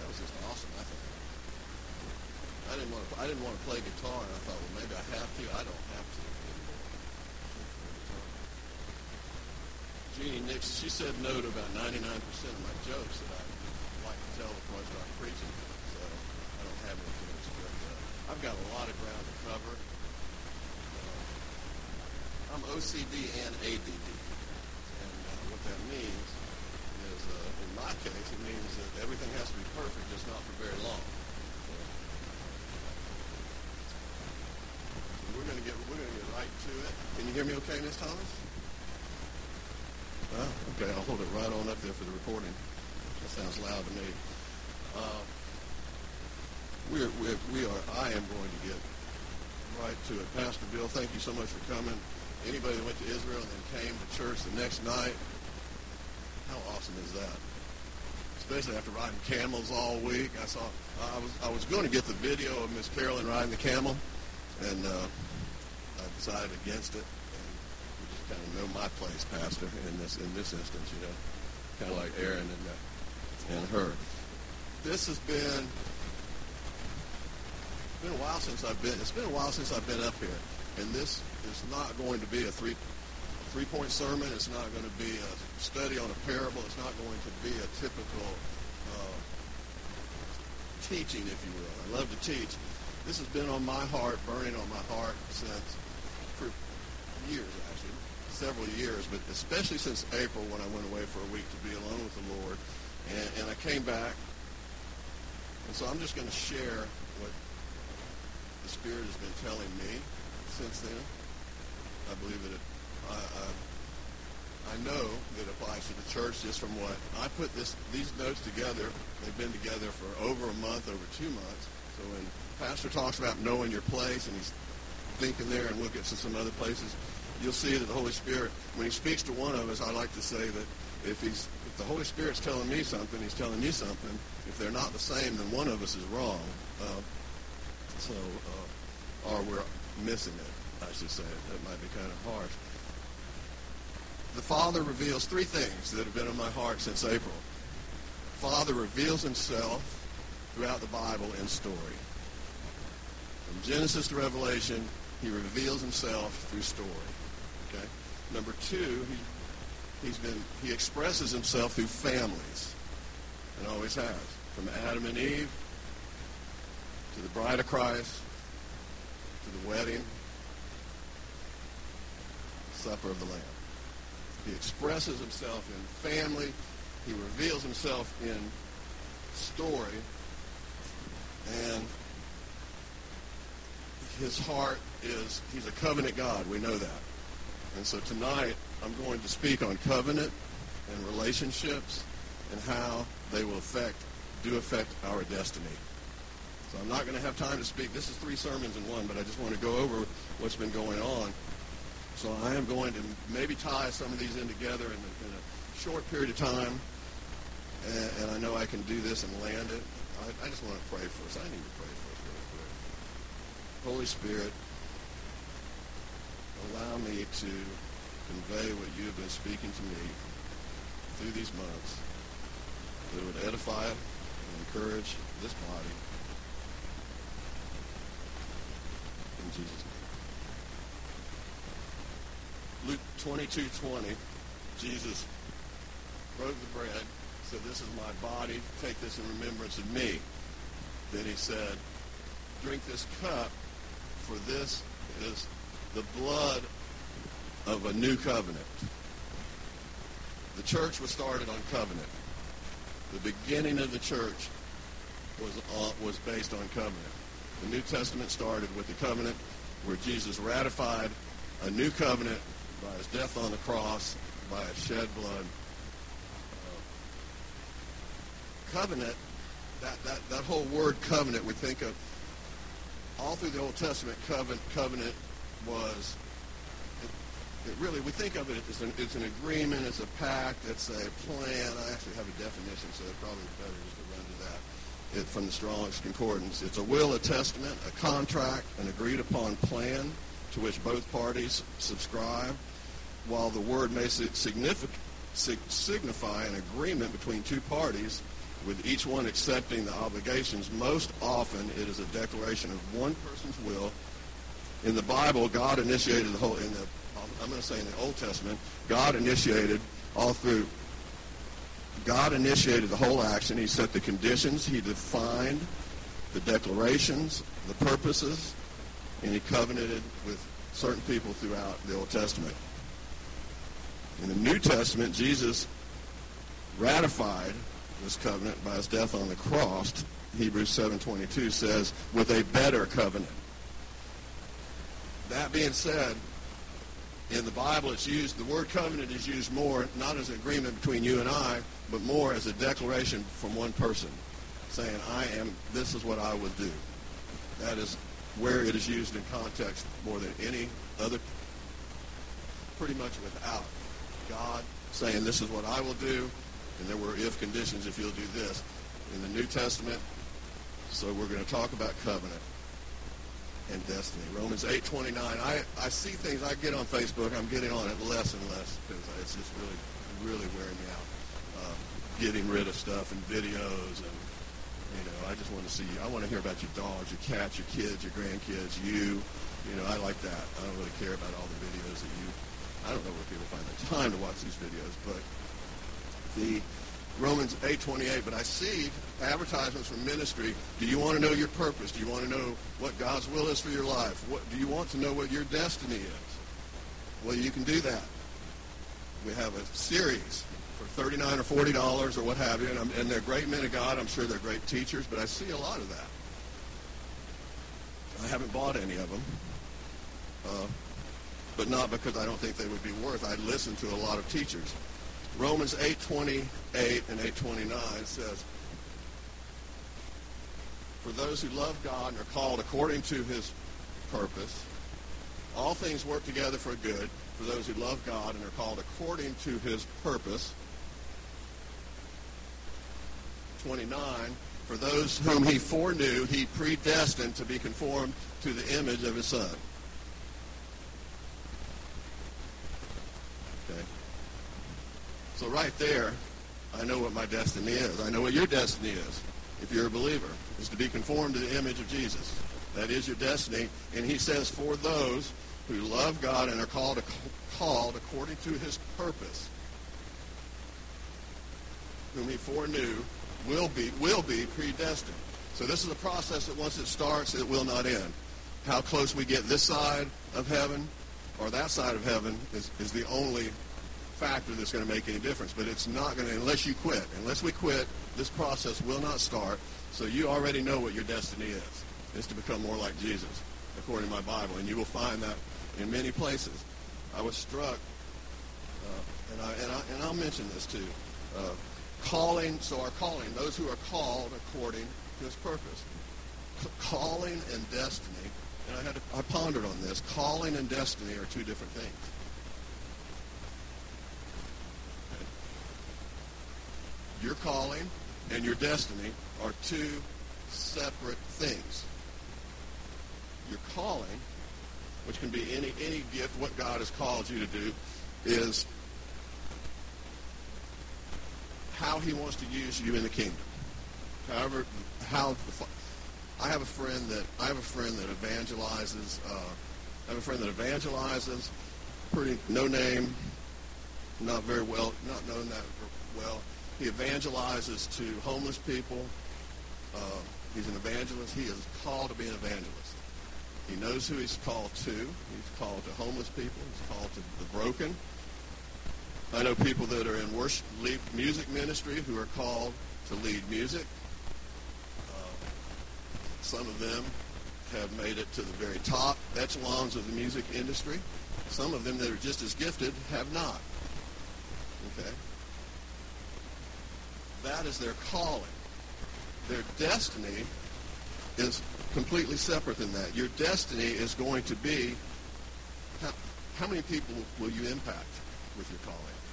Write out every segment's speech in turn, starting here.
That was just awesome, I think. I didn't want to. I didn't want to play guitar, and I thought, well, maybe I have to. I don't have to. Jeannie Nix, she said no to about 99% of my jokes that I like to tell before I start preaching. So I don't have any jokes, but uh, I've got a lot of ground to cover. Uh, I'm OCD and ADD, and uh, what that means my case, it means that everything has to be perfect, just not for very long. So, we're going to get we're going to get right to it. Can you hear me okay, Miss Thomas? Okay, I'll hold it right on up there for the recording. That sounds loud to me. Uh, we're, we're, we are, I am going to get right to it. Pastor Bill, thank you so much for coming. Anybody that went to Israel and then came to church the next night, how awesome is that? Especially after riding camels all week. I saw, I was, I was going to get the video of Miss Carolyn riding the camel, and uh, I decided against it kind of know my place, Pastor, in this in this instance, you know, kind of like Aaron and uh, and Hur. This has been been a while since I've been. It's been a while since I've been up here, and this is not going to be a three three point sermon. It's not going to be a study on a parable. It's not going to be a typical uh, teaching, if you will. I love to teach. This has been on my heart, burning on my heart since for years actually several years, but especially since April when I went away for a week to be alone with the Lord. And, and I came back. And so I'm just going to share what the Spirit has been telling me since then. I believe that it, I, I, I know that applies to the church just from what I put this these notes together. They've been together for over a month, over two months. So when Pastor talks about knowing your place and he's thinking there, and get to some other places you'll see that the Holy Spirit, when he speaks to one of us, I like to say that if he's if the Holy Spirit's telling me something, he's telling you something. If they're not the same, then one of us is wrong. Uh, so, uh, or we're missing it, I should say. That might be kind of harsh. The Father reveals three things that have been in my heart since April. Father reveals himself throughout the Bible in story. From Genesis to Revelation, he reveals himself through story. Okay. Number two, he, he's been he expresses himself through families, and always has, from Adam and Eve to the bride of Christ to the wedding, supper of the Lamb. He expresses himself in family. He reveals himself in story, and his heart is he's a covenant God. We know that. And so tonight, I'm going to speak on covenant and relationships and how they will affect, do affect our destiny. So I'm not going to have time to speak. This is three sermons in one, but I just want to go over what's been going on. So I am going to maybe tie some of these in together in a, in a short period of time, and, and, I know I can do this and land it. I, I just want to pray first. I need to pray first really quick. Holy Spirit, allow me to convey what you have been speaking to me through these months that would edify and encourage this body. In Jesus' name. Luke 22, 20, Jesus broke the bread, said, this is my body, take this in remembrance of me. Then he said, drink this cup, for this is the blood of a new covenant. The church was started on covenant. The beginning of the church was, uh, was based on covenant. The New Testament started with the covenant where Jesus ratified a new covenant by his death on the cross, by his shed blood. Uh, covenant, that, that, that whole word covenant, we think of all through the Old Testament, covenant, covenant was, it, it really, we think of it as an, it's an agreement, it's a pact, it's a plan. I actually have a definition, so it's probably better just to run to that. It, from the Strong's Concordance. It's a will, a testament, a contract, an agreed upon plan to which both parties subscribe. While the word may signify an agreement between two parties with each one accepting the obligations. Most often it is a declaration of one person's will. In the Bible, God initiated the whole, in the, I'm going to say in the Old Testament, God initiated all through, God initiated the whole action. He set the conditions. He defined the declarations, the purposes, and he covenanted with certain people throughout the Old Testament. In the New Testament, Jesus ratified this covenant by his death on the cross. Hebrews 7.22 says, with a better covenant. That being said, in the Bible it's used, the word covenant is used more, not as an agreement between you and I, but more as a declaration from one person saying, I am, this is what I would do. That is where it is used in context more than any other, pretty much without God saying, this is what I will do, and there were if conditions if you'll do this. In the New Testament, so we're going to talk about covenant and destiny. Romans 8:29. I, I see things. I get on Facebook. I'm getting on it less and less because it's just really, really wearing me out. Uh, getting rid of stuff and videos and you know, I just want to see. I want to hear about your dogs, your cats, your kids, your grandkids, you. You know, I like that. I don't really care about all the videos that you. I don't know where people find the time to watch these videos, but the Romans 8:28. But I see advertisements from ministry. Do you want to know your purpose? Do you want to know what God's will is for your life? What do you want to know what your destiny is? Well, you can do that. We have a series for 39 or 40 dollars or what have you, and, and, they're great men of God. I'm sure they're great teachers, but I see a lot of that. I haven't bought any of them, uh, but not because I don't think they would be worth. I listen to a lot of teachers. Romans 8:28 and 8:29 says, "For those who love God and are called according to His purpose, all things work together for good." For those who love God and are called according to his purpose. 29, for those whom he foreknew, he predestined to be conformed to the image of his son. Okay. So right there, I know what my destiny is. I know what your destiny is, if you're a believer, is to be conformed to the image of Jesus. That is your destiny. And he says, for those who love God and are called, called according to his purpose, whom he foreknew, will be, will be predestined. So this is a process that once it starts, it will not end. How close we get this side of heaven or that side of heaven is, is the only factor that's going to make any difference. But it's not going to, unless you quit. Unless we quit, this process will not start. So you already know what your destiny is. It's to become more like Jesus, according to my Bible. And you will find that in many places. I was struck, uh, and, I, and, I, and I'll mention this too. Uh, calling, so our calling, those who are called according to his purpose. Calling and destiny, and I had to, I pondered on this. Calling and destiny are two different things. Your calling and your destiny are two separate things. Your calling, which can be any any gift, what God has called you to do, is how he wants to use you in the kingdom. However, how I have a friend that I have a friend that evangelizes. Uh, I have a friend that evangelizes. Pretty no name, not very well, not known that well. He evangelizes to homeless people. Uh, he's an evangelist. He is called to be an evangelist. He knows who he's called to. He's called to homeless people. He's called to the broken. I know people that are in worship, lead music ministry who are called to lead music. Uh, some of them have made it to the very top echelons of the music industry. Some of them that are just as gifted have not. Okay? That is their calling. Their destiny is completely separate than that. Your destiny is going to be how, how many people will you impact with your calling?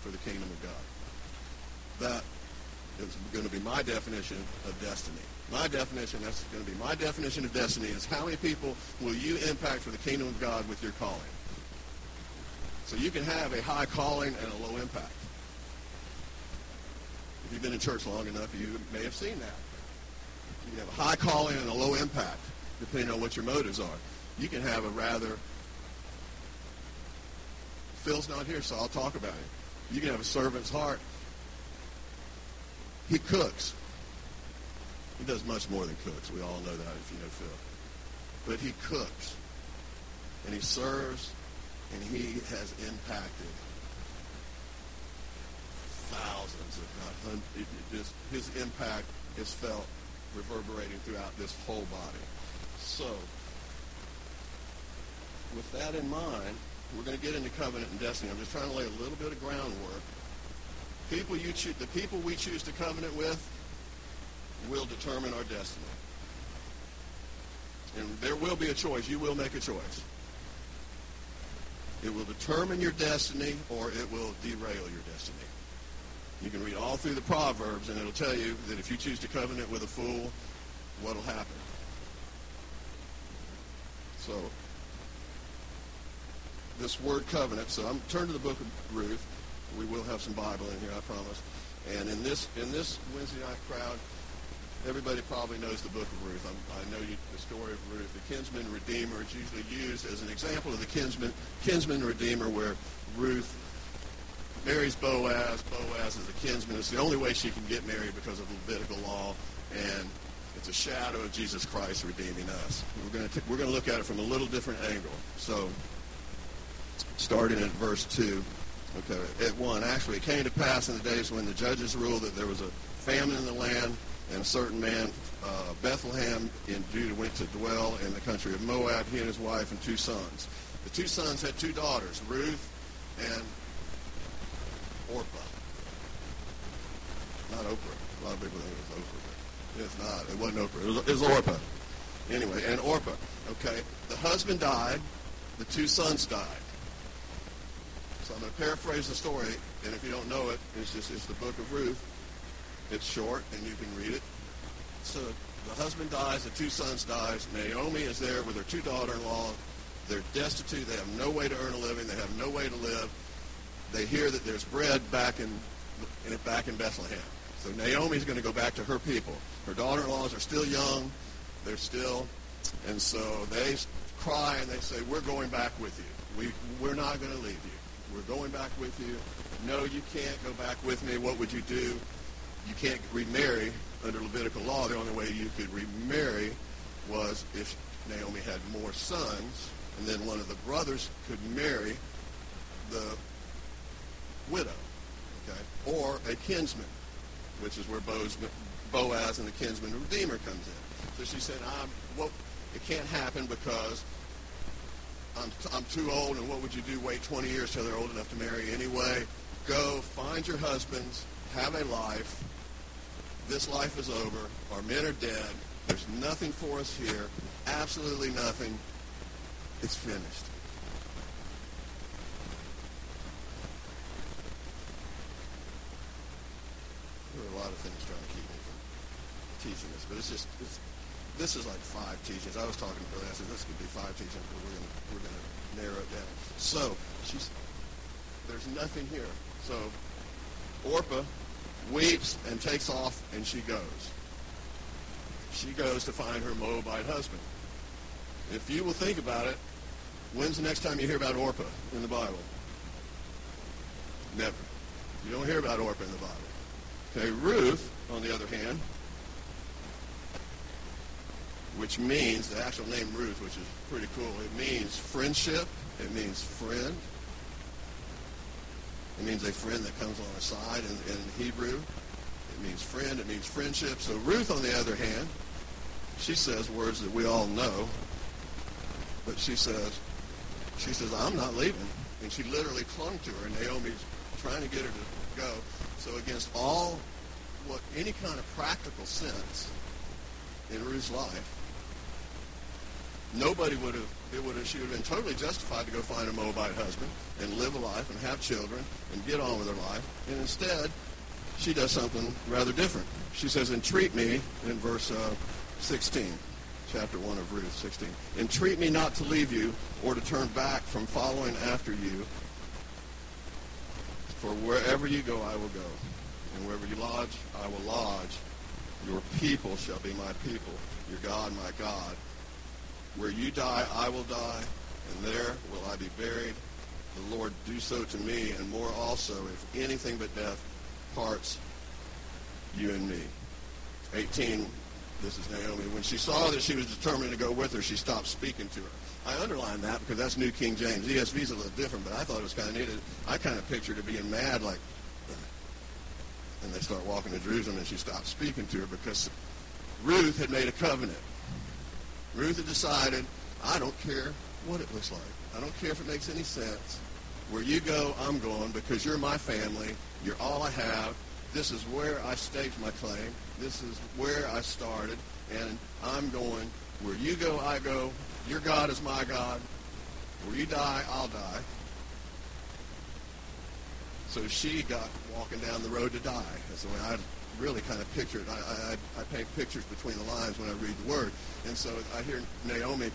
For the kingdom of God. That is going to be my definition of destiny. My definition, that's going to be my definition of destiny is how many people will you impact for the kingdom of God with your calling? So you can have a high calling and a low impact. If you've been in church long enough, you may have seen that. You can have a high calling and a low impact, depending on what your motives are. You can have a rather, Phil's not here, so I'll talk about it. You can have a servant's heart. He cooks. He does much more than cooks. We all know that if you know Phil. But he cooks. And he serves, and he has impacted thousands, if not hundreds. his impact is felt reverberating throughout this whole body. So, with that in mind, we're going to get into covenant and destiny. I'm just trying to lay a little bit of groundwork. People you choose, the people we choose to covenant with will determine our destiny. And there will be a choice. You will make a choice. It will determine your destiny or it will derail your destiny. You can read all through the Proverbs, and it'll tell you that if you choose to covenant with a fool, what'll happen. So, this word covenant. So I'm turn to the book of Ruth. We will have some Bible in here, I promise. And in this in this Wednesday night crowd, everybody probably knows the book of Ruth. I'm, i know you, the story of Ruth. The kinsman redeemer is usually used as an example of the kinsman kinsman redeemer, where Ruth marries Boaz. Boaz is a kinsman. It's the only way she can get married because of Levitical law, and it's a shadow of Jesus Christ redeeming us. We're going to we're going to look at it from a little different angle. So, starting at verse two. Okay, at one. Actually, it came to pass in the days when the judges ruled that there was a famine in the land, and a certain man, uh, Bethlehem in Judah, went to dwell in the country of Moab. He and his wife and two sons. The two sons had two daughters, Ruth and Orpah. Not Oprah. A lot of people think it was Oprah, it's not. It wasn't Oprah. It was, it was Orpah. Anyway, and Orpah. Okay, the husband died. The two sons died. So I'm going to paraphrase the story, and if you don't know it, it's just it's the book of Ruth. It's short, and you can read it. So the husband dies, the two sons dies. Naomi is there with her two daughter-in-law. They're destitute. They have no way to earn a living. They have no way to live they hear that there's bread back in, in back in Bethlehem. So Naomi's going to go back to her people. Her daughter-in-laws are still young. They're still, and so they cry and they say, "We're going back with you. We we're not going to leave you. We're going back with you. No, you can't go back with me. What would you do? You can't remarry under Levitical law. The only way you could remarry was if Naomi had more sons, and then one of the brothers could marry the widow, okay, or a kinsman, which is where Boaz, and the kinsman redeemer comes in. So she said, I'm, well, it can't happen because I'm, I'm too old, and what would you do? Wait 20 years till they're old enough to marry anyway. Go find your husbands, have a life. This life is over. Our men are dead. There's nothing for us here. Absolutely nothing. It's finished. There are a lot of things trying to keep me from teaching this, but it's just it's, this is like five teachings. I was talking to Billy. I said this could be five teachings, but we're gonna we're gonna narrow it down. So she's there's nothing here. So Orpah weeps and takes off, and she goes. She goes to find her Moabite husband. If you will think about it, when's the next time you hear about Orpah in the Bible? Never. You don't hear about Orpah in the Bible. Okay, Ruth, on the other hand, which means, the actual name Ruth, which is pretty cool, it means friendship, it means friend. It means a friend that comes on alongside in, in Hebrew. It means friend, it means friendship. So Ruth, on the other hand, she says words that we all know, but she says, she says, I'm not leaving. And she literally clung to her, and Naomi's trying to get her to go. So against all what any kind of practical sense in Ruth's life, nobody would have it would have she would have been totally justified to go find a Moabite husband and live a life and have children and get on with her life. And instead, she does something rather different. She says, "Entreat me," in verse uh, 16, chapter 1 of Ruth 16. "Entreat me not to leave you or to turn back from following after you, for wherever you go, I will go. and wherever you lodge, I will lodge. Your people shall be my people, your God, my God. Where you die, I will die, and there will I be buried. The Lord do so to me, and more also, if anything but death parts you and me. 18, this is Naomi. When she saw that she was determined to go with her, she stopped speaking to her. I underline that because that's New King James. ESV is a little different, but I thought it was kind of neat. I kind of pictured her being mad, like, and they start walking to Jerusalem, and she stopped speaking to her because Ruth had made a covenant. Ruth had decided, I don't care what it looks like. I don't care if it makes any sense. Where you go, I'm going because you're my family. You're all I have. This is where I staked my claim. This is where I started. And I'm going. Where you go, I go. Your God is my God. Where you die, I'll die. So she got walking down the road to die. That's the way I really kind of pictured. I, I, I paint pictures between the lines when I read the word. And so I hear Naomi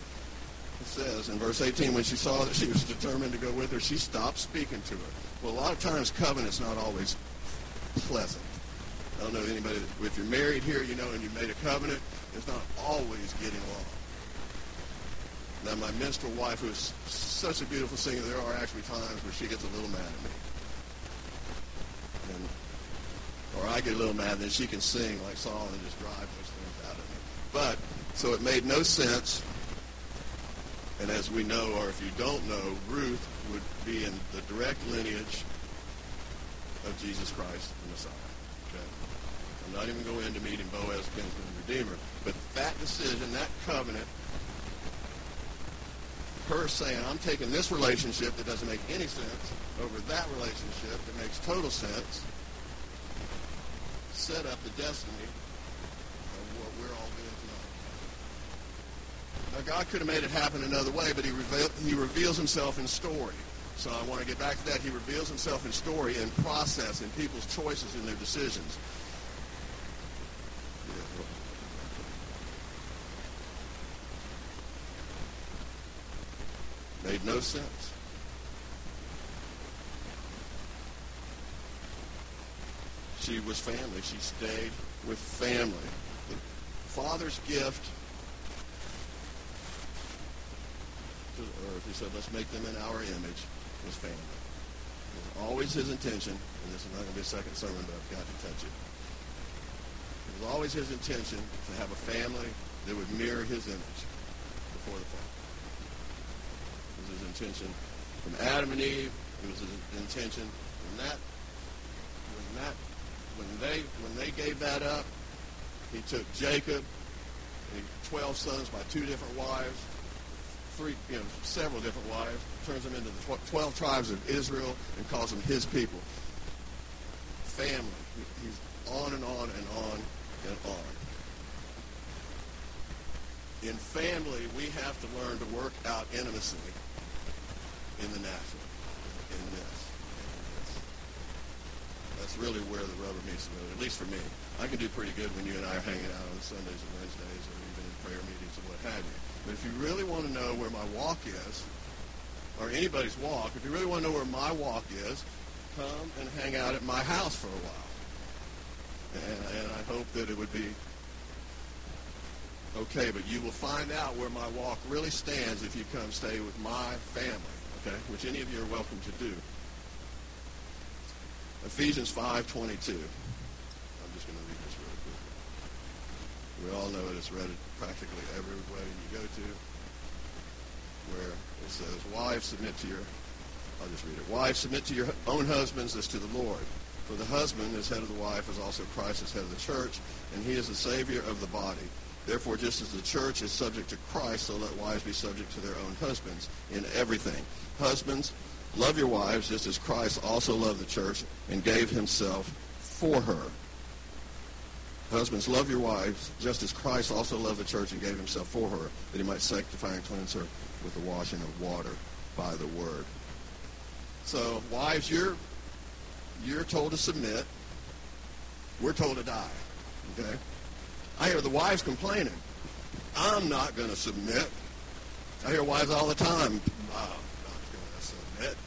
says in verse 18, when she saw that she was determined to go with her, she stopped speaking to her. Well, a lot of times covenant's not always pleasant. I don't know anybody, if you're married here, you know, and you made a covenant, it's not always getting along. Now, my minstrel wife, who is such a beautiful singer, there are actually times where she gets a little mad at me. And, or I get a little mad, then she can sing like Saul and just drive those things out of me. But, so it made no sense. And as we know, or if you don't know, Ruth would be in the direct lineage of Jesus Christ, the Messiah. Okay? I'm not even going into meeting Boaz, kinsman, redeemer. But that decision, that covenant, her saying, I'm taking this relationship that doesn't make any sense over that relationship that makes total sense, set up the destiny of what we're all doing tonight. Now, God could have made it happen another way, but he, reveal, he reveals himself in story. So I want to get back to that. He reveals himself in story and process in people's choices and their decisions. Made no sense. She was family. She stayed with family. The father's gift to earth, he said, let's make them in our image, was family. It was always his intention, and this is not going to be a second sermon, but I've got to touch it. It was always his intention to have a family that would mirror his image before the fall. It was his intention from Adam and Eve. It was his intention from that when that when they when they gave that up, he took Jacob, and twelve sons by two different wives, three, you know, several different wives, turns them into the 12 tribes of Israel and calls them his people. Family. He's on and on and on and on. In family, we have to learn to work out intimacy in the natural, in this, in this. Really where the rubber meets the road, at least for me. I can do pretty good when you and I are hanging out on Sundays and Wednesdays or even in prayer meetings and what have you. But if you really want to know where my walk is, or anybody's walk, if you really want to know where my walk is, come and hang out at my house for a while. And, and I hope that it would be okay, but you will find out where my walk really stands if you come stay with my family, okay, which any of you are welcome to do. Ephesians 5.22. I'm just going to read this really quickly. We all know it. It's read practically every wedding you go to where it says, Wives, submit to your, I'll just read it. Wives, submit to your own husbands as to the Lord. For the husband, as head of the wife, is also Christ as head of the church, and he is the Savior of the body. Therefore, just as the church is subject to Christ, so let wives be subject to their own husbands in everything. Husbands, love your wives just as Christ also loved the church and gave himself for her. Husbands, love your wives just as Christ also loved the church and gave himself for her, that he might sanctify and cleanse her with the washing of water by the word. So, wives, you're you're told to submit. We're told to die. Okay? I hear the wives complaining. I'm not going to submit. I hear wives all the time. I'm not going to submit.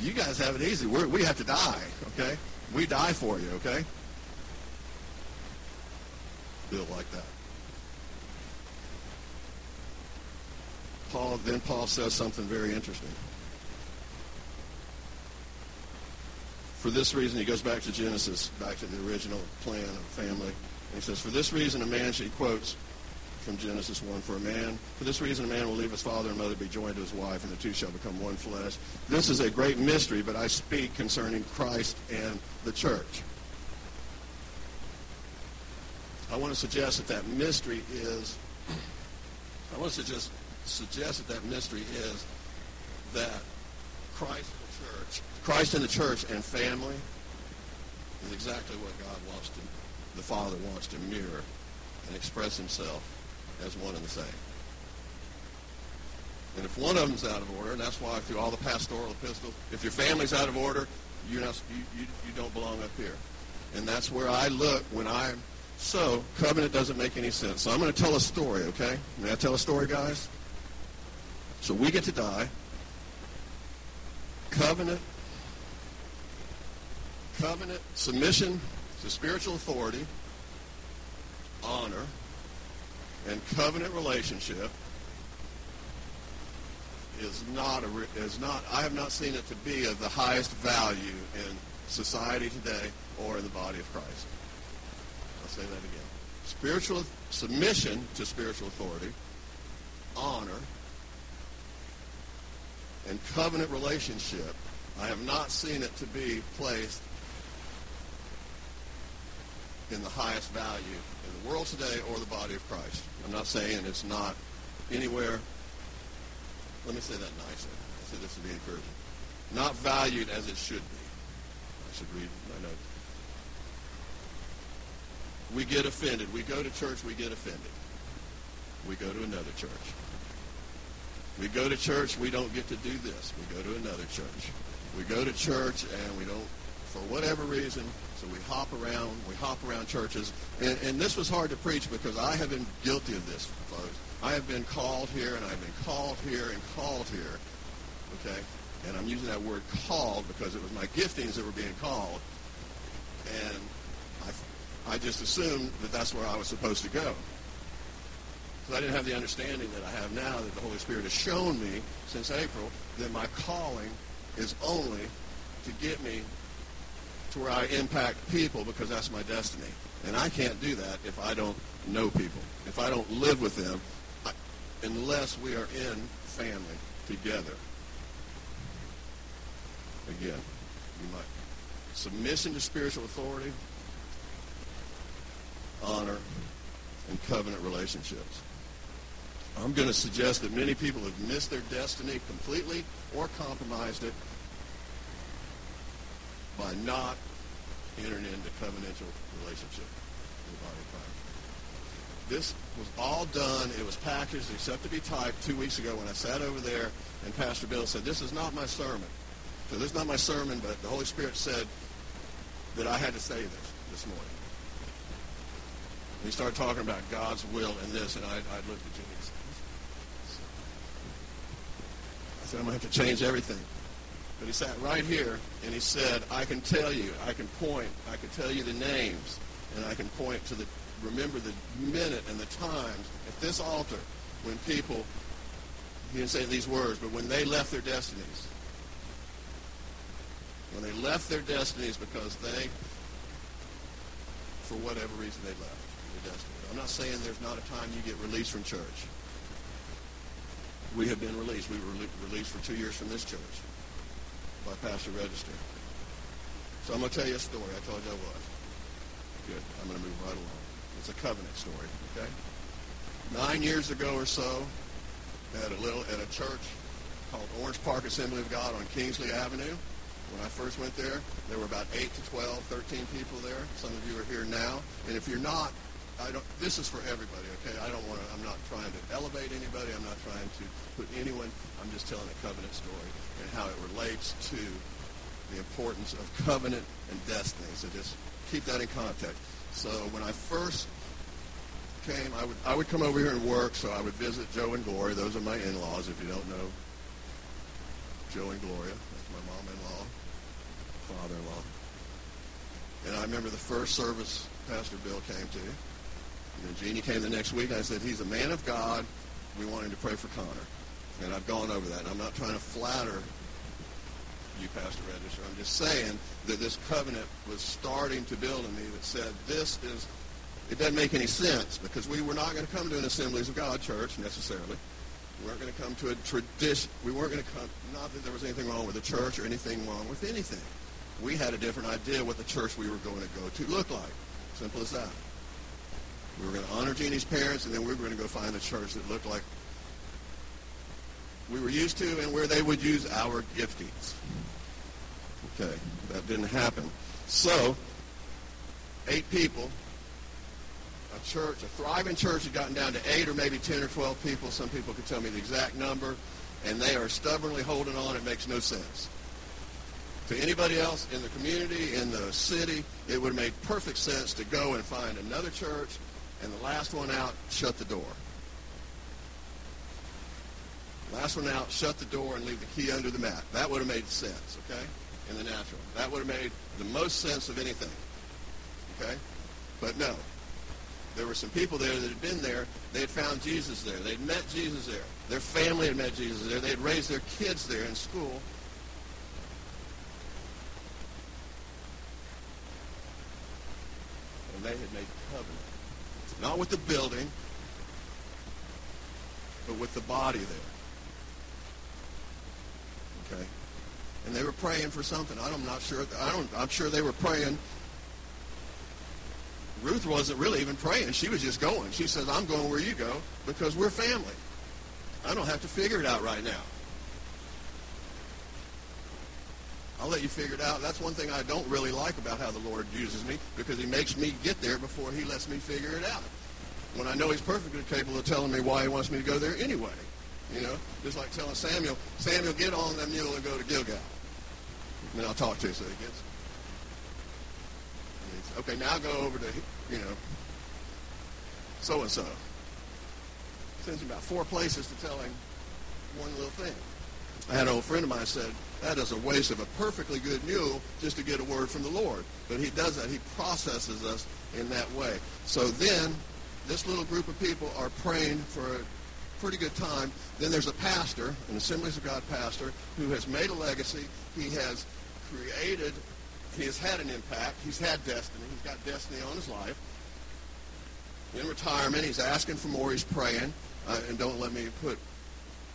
You guys have it easy. We're, we have to die, okay? We die for you, okay? Built like that. Paul, then Paul says something very interesting. For this reason, he goes back to Genesis, back to the original plan of family. And he says, for this reason, a man, he quotes from Genesis 1, for a man, for this reason, a man will leave his father and mother, be joined to his wife, and the two shall become one flesh. This is a great mystery, but I speak concerning Christ and the church. I want to suggest that that mystery is, I want to suggest, suggest that that mystery is that Christ and the church, Christ and the church and family is exactly what God wants to, the Father wants to mirror and express himself as one and the same. And if one of them's out of order, and that's why through all the pastoral epistles, if your family's out of order, you're not, you, you, you don't belong up here. And that's where I look when I'm so covenant doesn't make any sense. So I'm going to tell a story, okay? May I tell a story, guys? So we get to die. Covenant, covenant, submission to spiritual authority, honor, and covenant relationship is not a is not I have not seen it to be of the highest value in society today or in the body of Christ. I'll say that again. Spiritual submission to spiritual authority, honor, and covenant relationship, I have not seen it to be placed in the highest value in the world today or the body of Christ. I'm not saying it's not anywhere. Let me say that nicely. I said this to be encouraging. Not valued as it should be. I should read my notes. We get offended. We go to church, we get offended. We go to another church. We go to church, we don't get to do this. We go to another church. We go to church and we don't, for whatever reason, so we hop around, we hop around churches. And, and this was hard to preach because I have been guilty of this, folks. I have been called here and I've been called here and called here. Okay? And I'm using that word called because it was my giftings that were being called. And I, I just assumed that that's where I was supposed to go. Because I didn't have the understanding that I have now that the Holy Spirit has shown me since April that my calling is only to get me to where I impact people because that's my destiny. And I can't do that if I don't know people, if I don't live with them, unless we are in family together. Again, you might. Submission to spiritual authority, honor, and covenant relationships. I'm going to suggest that many people have missed their destiny completely or compromised it by not entering into covenantal relationship in the body of Christ. This was all done. It was packaged, except to be typed two weeks ago when I sat over there and Pastor Bill said, this is not my sermon. So this is not my sermon, but the Holy Spirit said that I had to say this this morning. He started talking about God's will and this, and I, I looked at Jimmy I said, I'm going to have to change everything. But he sat right here and he said, I can tell you, I can point, I can tell you the names, and I can point to the, remember the minute and the times at this altar when people, he didn't say these words, but when they left their destinies. When they left their destinies because they, for whatever reason, they left their destinies. I'm not saying there's not a time you get released from church. We have been released. We were released for two years from this church by Pastor Register. So I'm going to tell you a story. I told you I was. Good. I'm going to move right along. It's a covenant story, okay? Nine years ago or so, at a little at a church called Orange Park Assembly of God on Kingsley Avenue. When I first went there, there were about 8 to 12, 13 people there. Some of you are here now. And if you're not, I don't, this is for everybody, okay? I don't want to, I'm not trying to elevate anybody. I'm not trying to put anyone, I'm just telling a covenant story and how it relates to the importance of covenant and destiny. So just keep that in context. So when I first came, I would I would come over here and work. So I would visit Joe and Gloria. Those are my in-laws. If you don't know Joe and Gloria, that's my mom-in-law, father-in-law. And I remember the first service Pastor Bill came to. And then Jeannie came the next week. I said, he's a man of God. We want him to pray for Connor. And I've gone over that. And I'm not trying to flatter you, Pastor Register. I'm just saying that this covenant was starting to build in me that said this is, it doesn't make any sense because we were not going to come to an Assemblies of God church necessarily. We weren't going to come to a tradition. We weren't going to come, not that there was anything wrong with the church or anything wrong with anything. We had a different idea what the church we were going to go to looked like. Simple as that. We were going to honor Jeannie's parents, and then we were going to go find a church that looked like we were used to and where they would use our giftings. Okay, that didn't happen. So, eight people, a church, a thriving church had gotten down to eight or maybe 10 or 12 people. Some people could tell me the exact number, and they are stubbornly holding on. It makes no sense. To anybody else in the community, in the city, it would have made perfect sense to go and find another church, and the last one out, shut the door. Last one out, shut the door and leave the key under the mat. That would have made sense, okay, in the natural. That would have made the most sense of anything, okay? But no. There were some people there that had been there. They had found Jesus there. They'd met Jesus there. Their family had met Jesus there. They had raised their kids there in school. And they had made covenant. Not with the building, but with the body there. Okay? And they were praying for something. I'm not sure. I don't, I'm sure they were praying. Ruth wasn't really even praying. She was just going. She says, I'm going where you go because we're family. I don't have to figure it out right now. I'll let you figure it out. That's one thing I don't really like about how the Lord uses me because he makes me get there before he lets me figure it out. When I know he's perfectly capable of telling me why he wants me to go there anyway. You know, just like telling Samuel, Samuel, get on that mule and go to Gilgal. And then I'll talk to you so he gets it. Okay, now go over to, you know, so-and-so. Sends him about four places to tell him one little thing. I had an old friend of mine said, that is a waste of a perfectly good mule just to get a word from the Lord. But he does that. He processes us in that way. So then, this little group of people are praying for a pretty good time. Then there's a pastor, an Assemblies of God pastor, who has made a legacy. He has created, he has had an impact. He's had destiny. He's got destiny on his life. In retirement, he's asking for more. He's praying. Uh, and don't let me put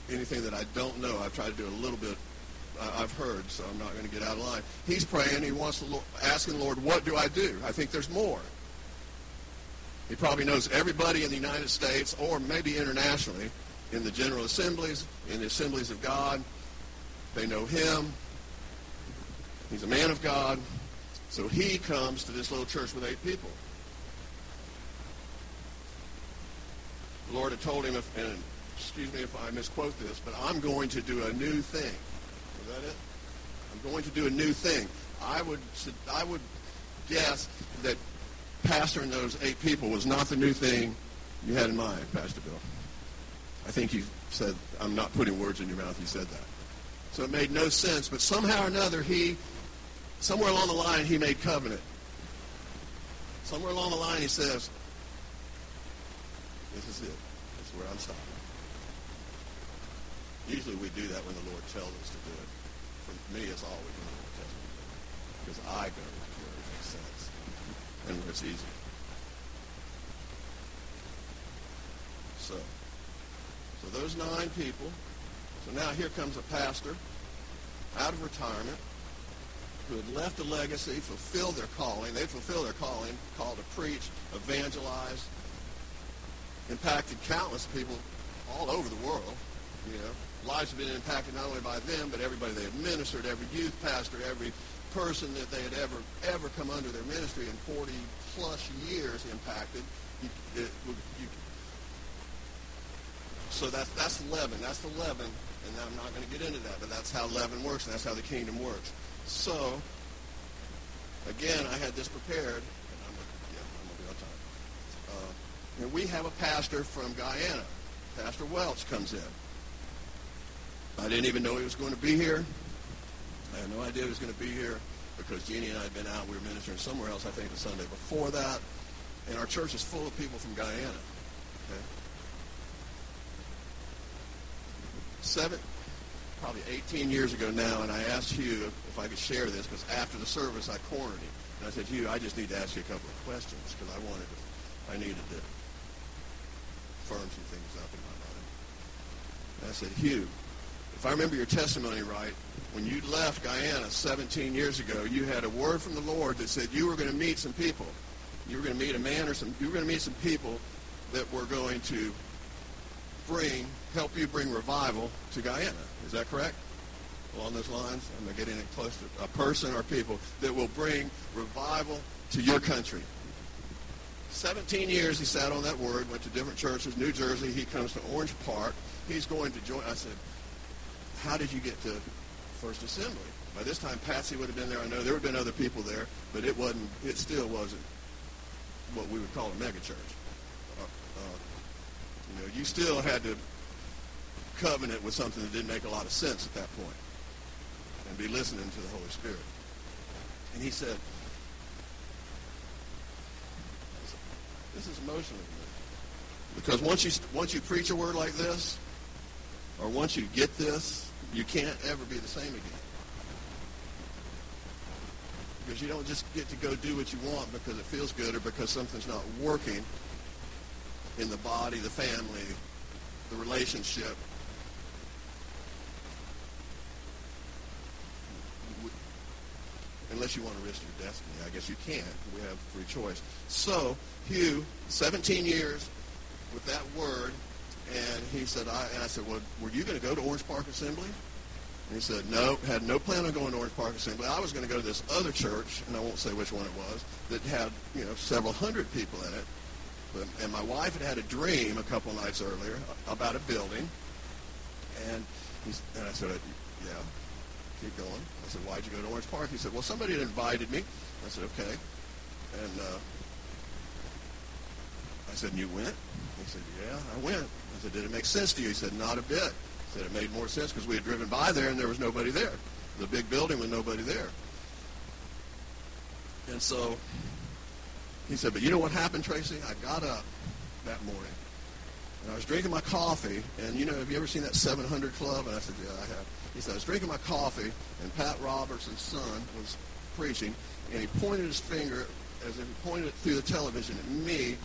anything that I don't know. I've tried to do a little bit. I've heard, so I'm not going to get out of line. He's praying. He wants to Lord, asking the Lord, what do I do? I think there's more. He probably knows everybody in the United States or maybe internationally in the General Assemblies, in the Assemblies of God. They know him. He's a man of God. So he comes to this little church with eight people. The Lord had told him, if, and excuse me if I misquote this, but I'm going to do a new thing. That it? I'm going to do a new thing. I would, I would guess that pastoring those eight people was not the new thing you had in mind, Pastor Bill. I think you said, I'm not putting words in your mouth, you said that. So it made no sense, but somehow or another, he, somewhere along the line, he made covenant. Somewhere along the line, he says, this is it. This is where I'm stopping. Usually we do that when the Lord tells us to do it. Me, it's always me to do. Because I go where it makes sense and where it's easy. So, so those nine people. So now here comes a pastor out of retirement who had left a legacy, fulfilled their calling. They fulfilled their calling, called to preach, evangelize, impacted countless people all over the world. You know, lives have been impacted not only by them, but everybody they had ministered, every youth pastor, every person that they had ever ever come under their ministry in 40 plus years impacted. You, it, you, so that's that's leaven. That's the leaven, and I'm not going to get into that, but that's how leaven works, and that's how the kingdom works. So, again, I had this prepared, and I'm, going yeah, to be on time. Uh, and we have a pastor from Guyana. Pastor Welch comes in. I didn't even know he was going to be here. I had no idea he was going to be here because Jeannie and I had been out. We were ministering somewhere else, I think the Sunday before that. And our church is full of people from Guyana. Okay? Seven, probably 18 years ago now, and I asked Hugh if I could share this because after the service I cornered him. And I said, Hugh, I just need to ask you a couple of questions because I wanted to, I needed to firm some things up in my mind. And I said, Hugh, if I remember your testimony right, when you left Guyana 17 years ago, you had a word from the Lord that said you were going to meet some people. You were going to meet a man or some, you were going to meet some people that were going to bring, help you bring revival to Guyana. Is that correct? Along those lines, am I getting it close to a person or people that will bring revival to your country? 17 years he sat on that word, went to different churches, New Jersey. He comes to Orange Park. He's going to join. I said, how did you get to First Assembly? By this time, Patsy would have been there. I know there would have been other people there, but it wasn't. It still wasn't what we would call a megachurch. Uh, uh, you know, you still had to covenant with something that didn't make a lot of sense at that point, and be listening to the Holy Spirit. And he said, "This is emotional because once you once you preach a word like this, or once you get this, you can't ever be the same again." because you don't just get to go do what you want because it feels good or because something's not working in the body, the family, the relationship. Unless you want to risk your destiny. I guess you can't. We have free choice. So, Hugh, 17 years with that word, and he said, I, and I said, well, were you going to go to Orange Park Assembly? And he said, no, had no plan on going to Orange Park Assembly. I was going to go to this other church, and I won't say which one it was, that had, you know, several hundred people in it. But, and my wife had had a dream a couple nights earlier about a building. And, he, and I said, yeah, keep going. I said, why'd you go to Orange Park? He said, well, somebody had invited me. I said, okay. And uh, I said, you went? He said, yeah, I went. I said, did it make sense to you? He said, not a bit. He said it made more sense because we had driven by there and there was nobody there. The big building with nobody there. And so he said, but you know what happened, Tracy? I got up that morning and I was drinking my coffee. And you know, have you ever seen that 700 Club? And I said, yeah, I have. He said, I was drinking my coffee and Pat Robertson's son was preaching and he pointed his finger as if he pointed it through the television at me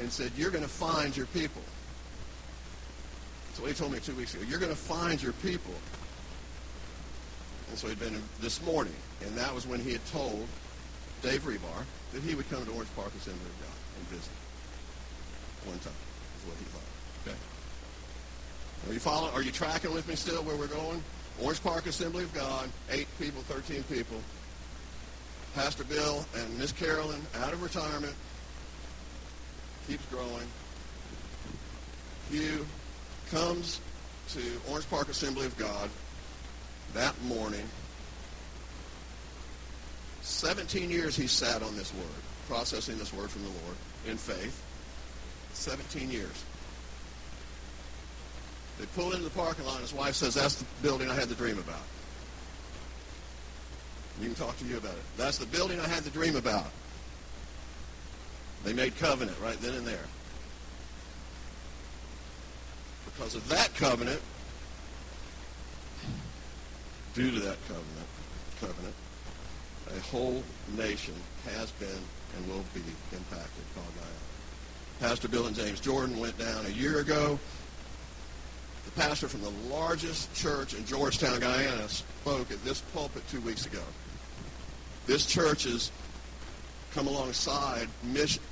and said, you're going to find your people. So he told me two weeks ago. You're going to find your people. And so he'd been this morning, and that was when he had told Dave Rebar that he would come to Orange Park Assembly of God and visit. One time is what he thought. Okay. Are you following? Are you tracking with me still where we're going? Orange Park Assembly of God, eight people, 13 people. Pastor Bill and Miss Carolyn out of retirement. Keeps growing. Hugh comes to Orange Park Assembly of God that morning. 17 years he sat on this word, processing this word from the Lord in faith. 17 years. They pull into the parking lot, his wife says, that's the building I had the dream about. You can talk to you about it. That's the building I had the dream about. They made covenant right then and there because of that covenant, due to that covenant, covenant, a whole nation has been and will be impacted called Guyana. Pastor Bill and James Jordan went down a year ago. The pastor from the largest church in Georgetown, Guyana, spoke at this pulpit two weeks ago. This church has come alongside mission,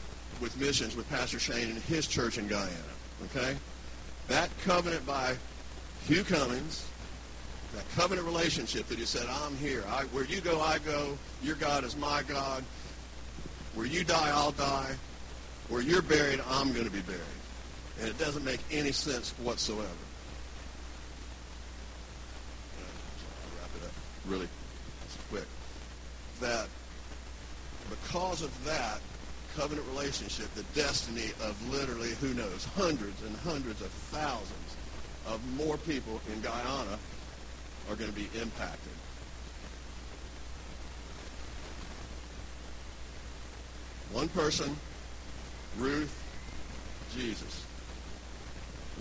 with missions with Pastor Shane and his church in Guyana. Okay? that covenant by Hugh Cummings, that covenant relationship that he said, I'm here. I, where you go, I go. Your God is my God. Where you die, I'll die. Where you're buried, I'm going to be buried. And it doesn't make any sense whatsoever. I'll wrap it up really quick. That because of that, covenant relationship, the destiny of literally, who knows, hundreds and hundreds of thousands of more people in Guyana are going to be impacted. One person, Ruth, Jesus.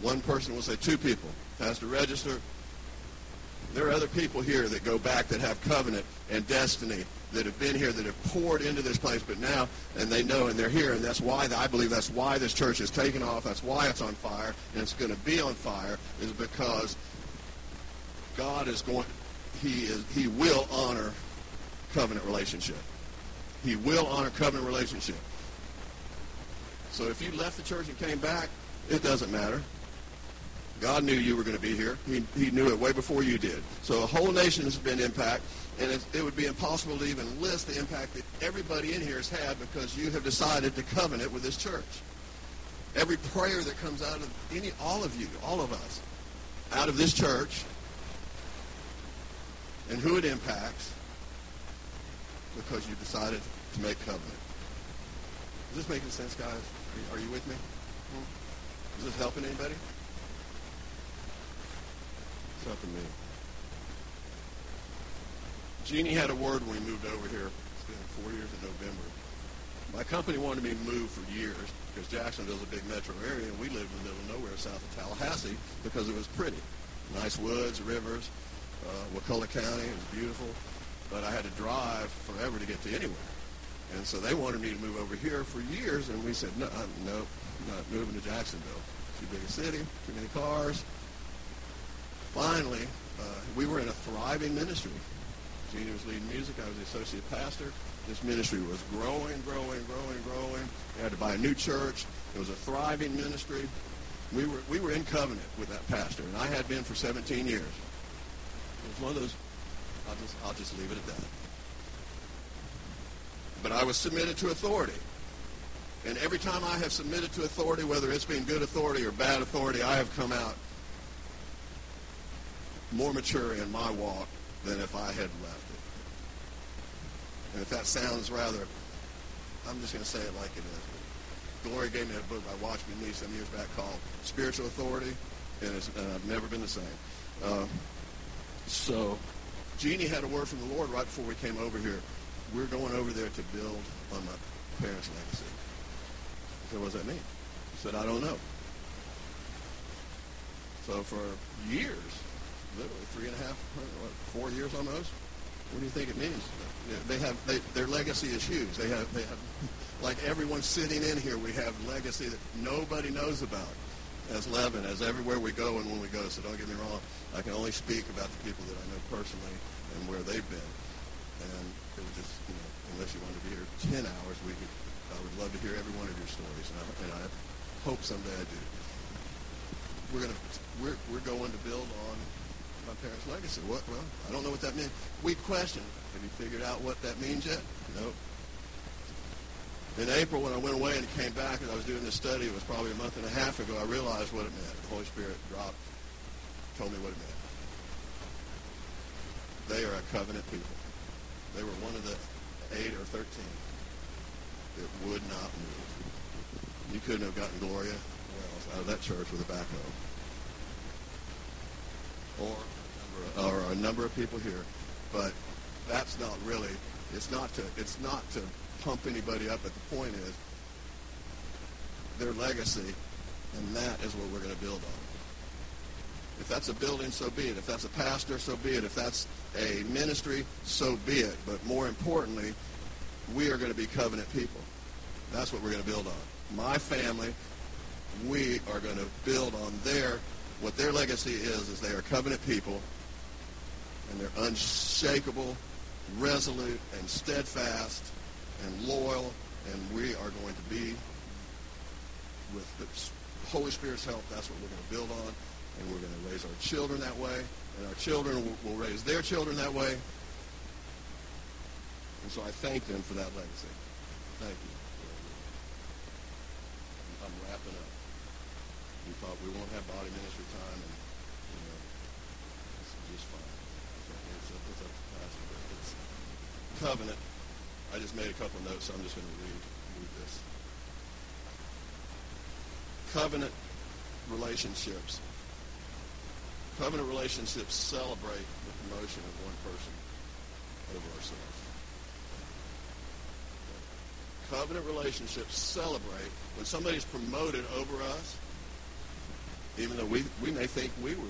One person will say, two people. Pastor Register, there are other people here that go back that have covenant and destiny that have been here that have poured into this place, but now, and they know, and they're here, and that's why, I believe that's why this church is taking off. That's why it's on fire, and it's going to be on fire, is because God is going, he is, he will honor covenant relationship. He will honor covenant relationship. So if you left the church and came back, it doesn't matter. God knew you were going to be here. He, he knew it way before you did. So a whole nation has been impacted, and it, it would be impossible to even list the impact that everybody in here has had because you have decided to covenant with this church. Every prayer that comes out of any, all of you, all of us, out of this church, and who it impacts, because you decided to make covenant. Is this making sense, guys? Are you with me? Is this helping anybody? It's helping me. Jeannie had a word when we moved over here. It's been four years in November. My company wanted me to move for years because Jacksonville's a big metro area, and we lived in the middle of nowhere south of Tallahassee because it was pretty. Nice woods, rivers, uh, Wakulla County. It was beautiful. But I had to drive forever to get to anywhere. And so they wanted me to move over here for years, and we said, no, I'm, no, not moving to Jacksonville. Too big a city, too many cars. Finally, uh, we were in a thriving ministry. Jeannie was leading music. I was the associate pastor. This ministry was growing, growing, growing, growing. We had to buy a new church. It was a thriving ministry. We were, we were in covenant with that pastor, and I had been for 17 years. It was one of those, I'll just, I'll just leave it at that. But I was submitted to authority. And every time I have submitted to authority, whether it's been good authority or bad authority, I have come out more mature in my walk than if I had left it. And if that sounds rather, I'm just going to say it like it is. Gloria gave me a book by Watchman Nee some years back called Spiritual Authority, and, I've never been the same. Uh, so Jeannie had a word from the Lord right before we came over here. We're going over there to build on my parents' legacy. I said, what does that mean? I said, I don't know. So for years, literally three and a half, what, four years almost. What do you think it means? They have they, their legacy is huge. They have they have like everyone sitting in here. We have legacy that nobody knows about. As Levin, as everywhere we go and when we go. So don't get me wrong. I can only speak about the people that I know personally and where they've been. And it was just you know, unless you wanted to be here ten hours, we could. I would love to hear every one of your stories, and I, and I hope someday I do. We're gonna we're we're going to build on my parents' legacy. What? Well, I don't know what that means. We question. Have you figured out what that means yet? Nope. In April, when I went away and came back, and I was doing this study, it was probably a month and a half ago, I realized what it meant. The Holy Spirit dropped, told me what it meant. They are a covenant people. They were one of the eight or 13 that would not move. You couldn't have gotten Gloria out of that church with a backhoe. Or or a number of people here, but that's not really. It's not to. It's not to pump anybody up. But the point is, their legacy, and that is what we're going to build on. If that's a building, so be it. If that's a pastor, so be it. If that's a ministry, so be it. But more importantly, we are going to be covenant people. That's what we're going to build on. My family, we are going to build on their, what their legacy is, is they are covenant people and they're unshakable, resolute, and steadfast, and loyal, and we are going to be, with the Holy Spirit's help, that's what we're going to build on, and we're going to raise our children that way, and our children will, raise their children that way. And so I thank them for that legacy. Thank you. I'm wrapping up. We thought we won't have body ministry time, and you know, it's just fine. It's, it's, it's covenant. I just made a couple notes, so I'm just going to read, read this. Covenant relationships. Covenant relationships celebrate the promotion of one person over ourselves. covenant relationships celebrate when somebody's promoted over us, even though we, we may think we were,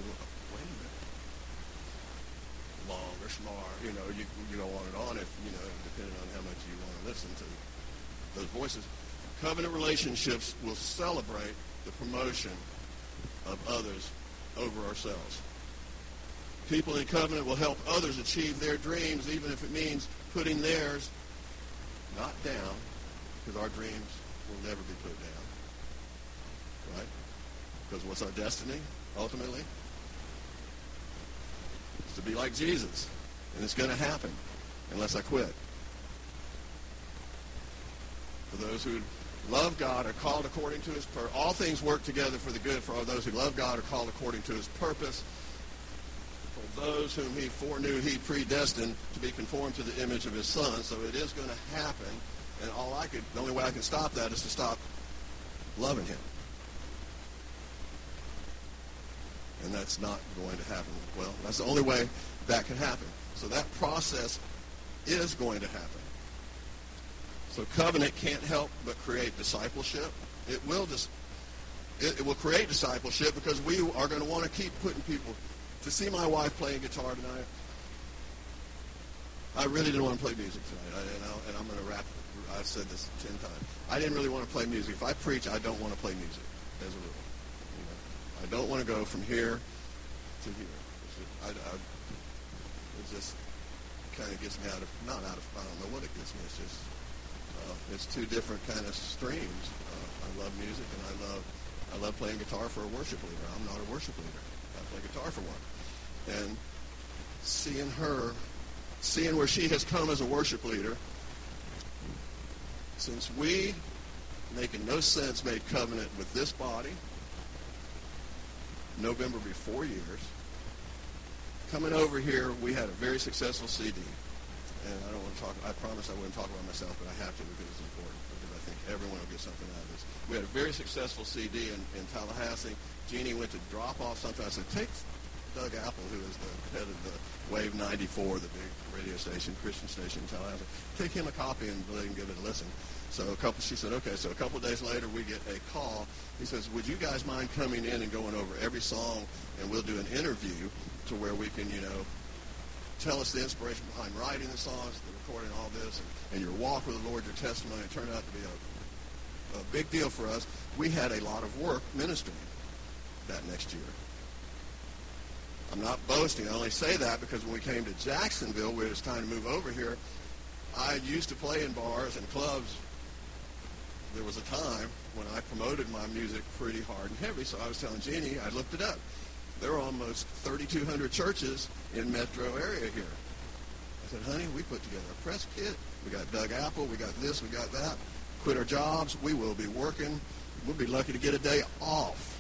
long you know, you, you go on and on if, you know, depending on how much you want to listen to those voices. Covenant relationships will celebrate the promotion of others over ourselves. People in covenant will help others achieve their dreams, even if it means putting theirs not down, because our dreams will never be put down. Right? Because what's our destiny, ultimately? It's to be like Jesus. And it's going to happen unless I quit. For those who love God are called according to his purpose. All things work together for the good for all those who love God are called according to his purpose. For those whom he foreknew, he predestined to be conformed to the image of his son. So it is going to happen. And all I could, the only way I can stop that is to stop loving him. And that's not going to happen. Well, that's the only way that can happen. So that process is going to happen. So covenant can't help but create discipleship. It will just it, it will create discipleship because we are going to want to keep putting people to see my wife playing guitar tonight. I really didn't want to play music tonight, I, and, i and I'm going to wrap. I've said this ten times. I didn't really want to play music. If I preach, I don't want to play music, as a rule. You know, I don't want to go from here to here. I, I, it just kind of gets me out of not out of. I don't know what it gets me. It's just uh, it's two different kind of streams. Uh, I love music and I love I love playing guitar for a worship leader. I'm not a worship leader. I play guitar for one. And seeing her, seeing where she has come as a worship leader, since we, making no sense, made covenant with this body, November before years, coming over here, we had a very successful CD and I don't want to talk. I promise I wouldn't talk about myself, but I have to because it's important. Because I think everyone will get something out of this. We had a very successful CD in, in Tallahassee. Jeannie went to drop off something. I said, take Doug Apple, who is the head of the Wave 94, the big radio station, Christian station in Tallahassee. Take him a copy and let him give it a listen. So a couple, she said, okay. So a couple days later, we get a call. He says, would you guys mind coming in and going over every song, and we'll do an interview to where we can, you know, tell us the inspiration behind writing the songs, the recording, all this, and, and your walk with the Lord, your testimony. It turned out to be a, a big deal for us. We had a lot of work ministering that next year. I'm not boasting. I only say that because when we came to Jacksonville, where it was time to move over here, I used to play in bars and clubs. There was a time when I promoted my music pretty hard and heavy, so I was telling Jeannie, I looked it up there are almost 3,200 churches in metro area here. I said, honey, we put together a press kit. We got Doug Apple. We got this. We got that. Quit our jobs. We will be working. We'll be lucky to get a day off.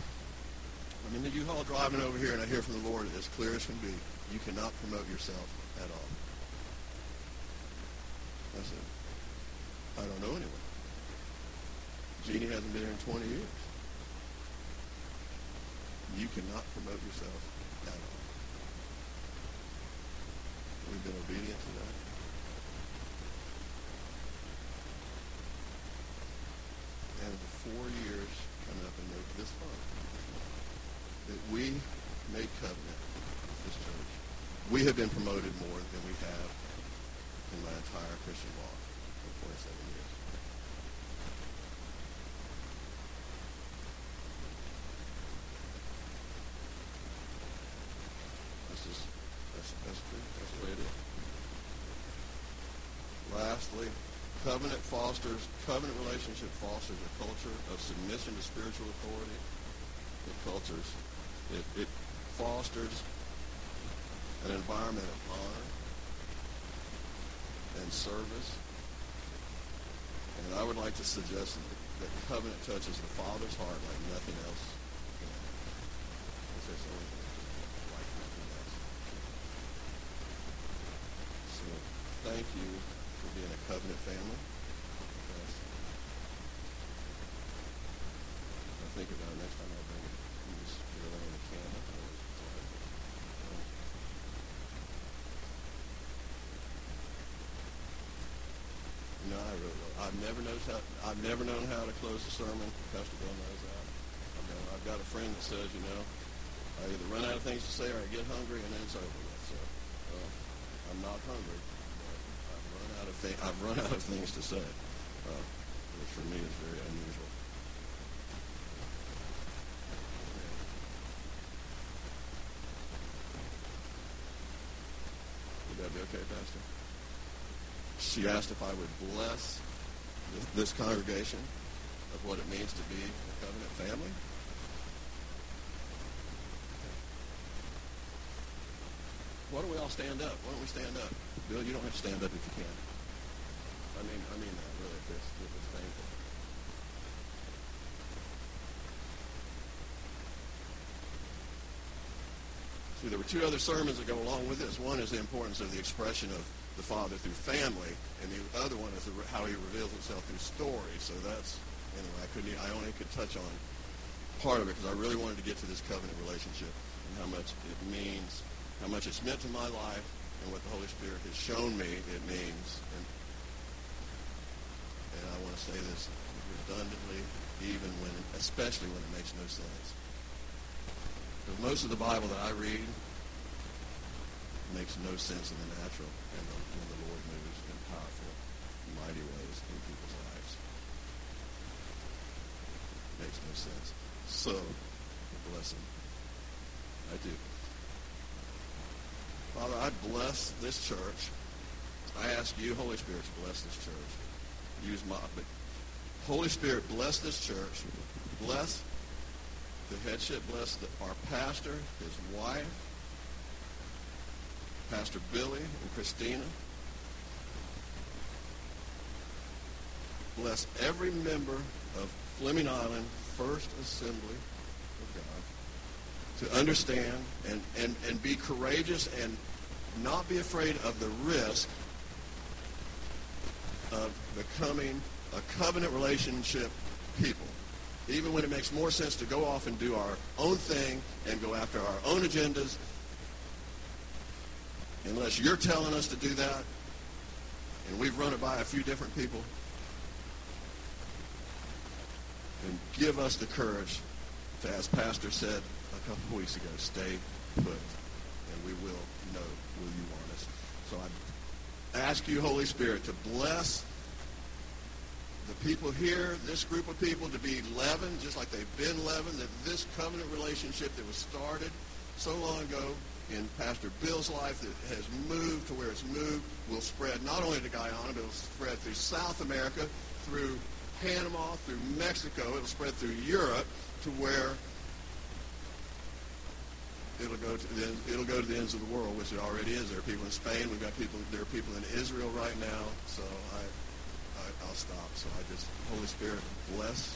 I'm in the U-Haul driving over here, and I hear from the Lord as clear as can be, you cannot promote yourself at all. I said, I don't know anyone. Jeannie hasn't been here in 20 years you cannot promote yourself at all. We've been obedient to that. And the four years coming up in this month that we made covenant with this church, we have been promoted more than we have in my entire Christian walk for 27 years. Covenant fosters, covenant relationship fosters a culture of submission to spiritual authority. It cultures, it, it fosters an environment of honor and service. And I would like to suggest that, that covenant touches the Father's heart like nothing else like nothing else. So thank you for being a covenant family. Yes. I think about it next time I bring it. You just it on the. You know, I really will. I've never known how. I've never known how to close a sermon. Pastor Bill knows that. I've I've got a friend that says, you know, I either run out of things to say or I get hungry and then it's over with. So uh, I'm not hungry, but I've run out of thi- I've run out of things to say, uh, which for me is very unusual. Would that be okay, Pastor? She asked if I would bless this, congregation of what it means to be a covenant family. Why don't we all stand up? Why don't we stand up? Bill, you don't have to stand up if you can. I mean, I mean that really, if it's, if it's painful. See, there were two other sermons that go along with this. One is the importance of the expression of the Father through family, and the other one is how He reveals Himself through story. So that's anyway. I couldn't. I only could touch on part of it because I really wanted to get to this covenant relationship and how much it means, how much it's meant to my life, and what the Holy Spirit has shown me it means. And, and I want to say this redundantly, even when, especially when it makes no sense. Because most of the Bible that I read makes no sense in the natural and the, when the Lord moves in powerful, mighty ways in people's lives. Makes no sense. So, bless him. I do. Father, I bless this church. I ask you, Holy Spirit, to bless this church. Use my, but Holy Spirit, bless this church. Bless the headship, bless the, our pastor, his wife, Pastor Billy and Christina. Bless every member of Fleming Island First Assembly of God to understand and, and, and be courageous and not be afraid of the risk of becoming a covenant relationship people. Even when it makes more sense to go off and do our own thing and go after our own agendas, unless you're telling us to do that, and we've run it by a few different people, and give us the courage to, as Pastor said a couple weeks ago, stay put, and we will know where you want us. So I ask you, Holy Spirit, to bless the people here, this group of people, to be leavened, just like they've been leavened, that this covenant relationship that was started so long ago in Pastor Bill's life that has moved to where it's moved will spread not only to Guyana, but it'll spread through South America, through Panama, through Mexico. It'll spread through Europe to where it'll go to the, it'll go to the ends of the world, which it already is. There are people in Spain. We've got people. There are people in Israel right now. So I, I I'll stop. So I just Holy Spirit bless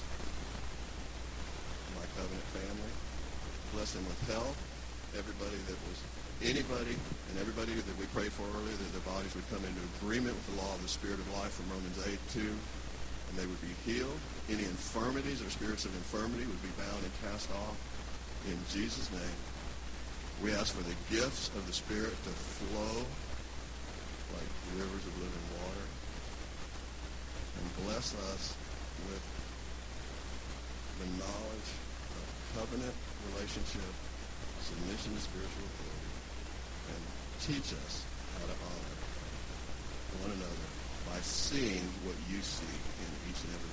my covenant family. Bless them with health. Everybody that was anybody and everybody that we prayed for earlier that their bodies would come into agreement with the law of the Spirit of life from Romans 8 2 and they would be healed. Any infirmities or spirits of infirmity would be bound and cast off. In Jesus' name, we ask for the gifts of the Spirit to flow like rivers of living water. And bless us with the knowledge of covenant relationship, submission to spiritual authority, and teach us how to honor one another by seeing what you see in each and every